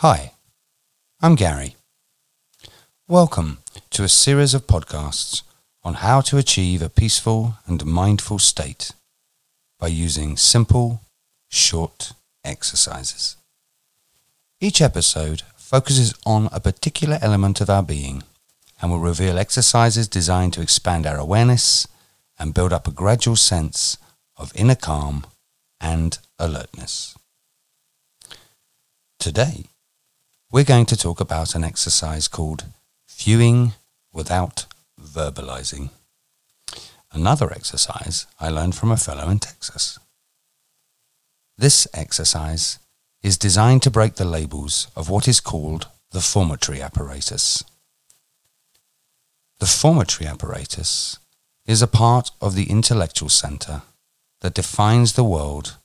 Hi, I'm Gary. Welcome to a series of podcasts on how to achieve a peaceful and mindful state by using simple, short exercises. Each episode focuses on a particular element of our being and will reveal exercises designed to expand our awareness and build up a gradual sense of inner calm and alertness. Today, we're going to talk about an exercise called viewing without verbalizing. Another exercise I learned from a fellow in Texas. This exercise is designed to break the labels of what is called the formatory apparatus. The formatory apparatus is a part of the intellectual center that defines the world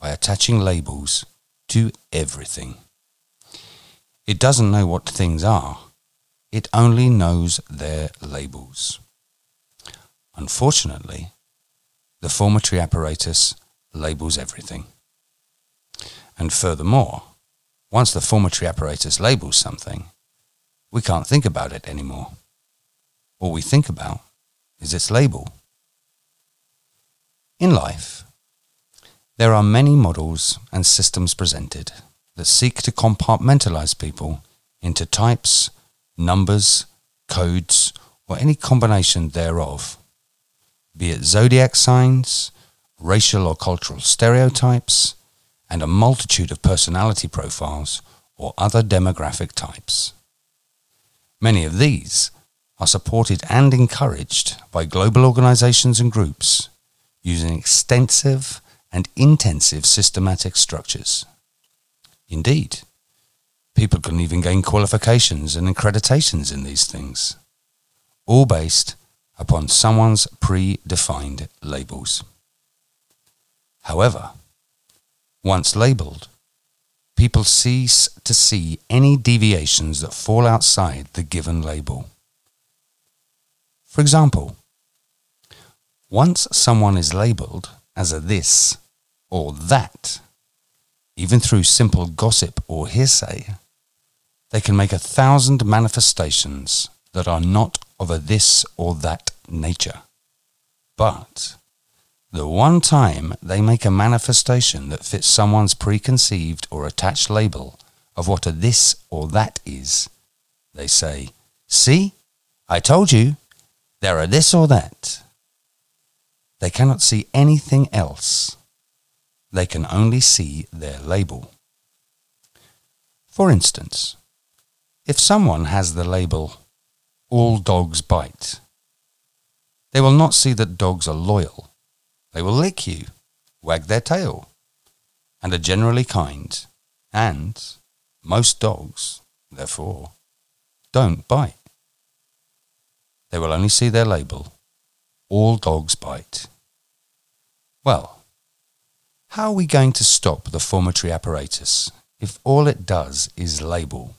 by attaching labels to everything. It doesn't know what things are. It only knows their labels. Unfortunately, the formatory apparatus labels everything. And furthermore, once the formatory apparatus labels something, we can't think about it anymore. All we think about is its label. In life, there are many models and systems presented that seek to compartmentalize people into types, numbers, codes, or any combination thereof, be it zodiac signs, racial or cultural stereotypes, and a multitude of personality profiles or other demographic types. Many of these are supported and encouraged by global organizations and groups using extensive and intensive systematic structures. Indeed, people can even gain qualifications and accreditations in these things, all based upon someone's predefined labels. However, once labeled, people cease to see any deviations that fall outside the given label. For example, once someone is labeled as a this or that, even through simple gossip or hearsay, they can make a thousand manifestations that are not of a this or that nature. But the one time they make a manifestation that fits someone's preconceived or attached label of what a this or that is, they say, See, I told you, there are this or that. They cannot see anything else they can only see their label. For instance, if someone has the label, all dogs bite, they will not see that dogs are loyal. They will lick you, wag their tail, and are generally kind, and most dogs, therefore, don't bite. They will only see their label, all dogs bite. Well, how are we going to stop the formatory apparatus if all it does is label?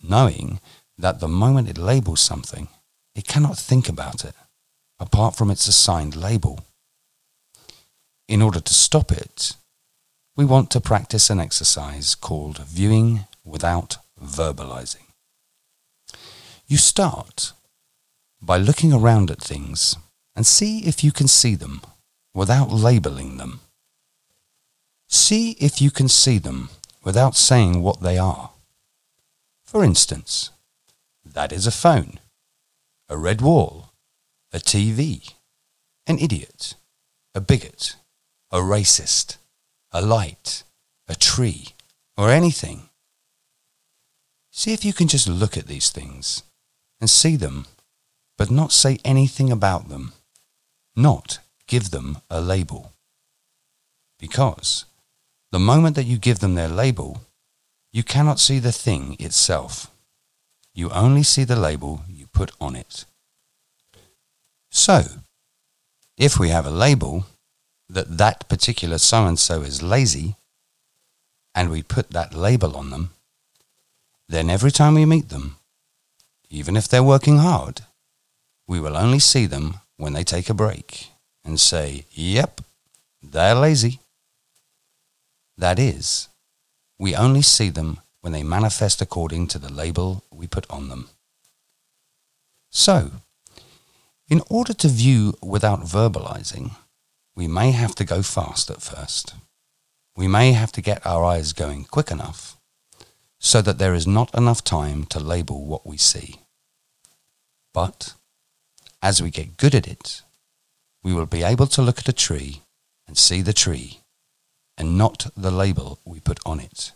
Knowing that the moment it labels something, it cannot think about it apart from its assigned label. In order to stop it, we want to practice an exercise called viewing without verbalizing. You start by looking around at things and see if you can see them without labeling them. See if you can see them without saying what they are. For instance, that is a phone, a red wall, a TV, an idiot, a bigot, a racist, a light, a tree, or anything. See if you can just look at these things and see them, but not say anything about them, not give them a label. Because the moment that you give them their label, you cannot see the thing itself. You only see the label you put on it. So, if we have a label that that particular so-and-so is lazy, and we put that label on them, then every time we meet them, even if they're working hard, we will only see them when they take a break and say, yep, they're lazy. That is, we only see them when they manifest according to the label we put on them. So, in order to view without verbalizing, we may have to go fast at first. We may have to get our eyes going quick enough so that there is not enough time to label what we see. But as we get good at it, we will be able to look at a tree and see the tree and not the label we put on it.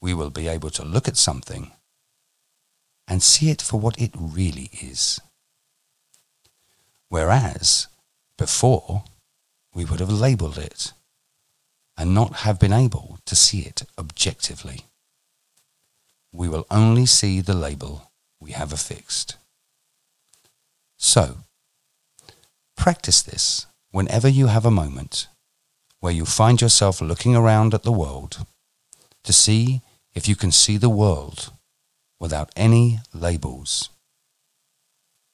We will be able to look at something and see it for what it really is. Whereas before we would have labeled it and not have been able to see it objectively. We will only see the label we have affixed. So, practice this whenever you have a moment where you find yourself looking around at the world to see if you can see the world without any labels.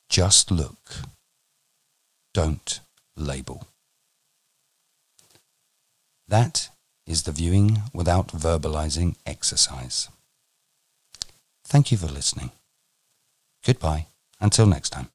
Just look. Don't label. That is the viewing without verbalizing exercise. Thank you for listening. Goodbye until next time.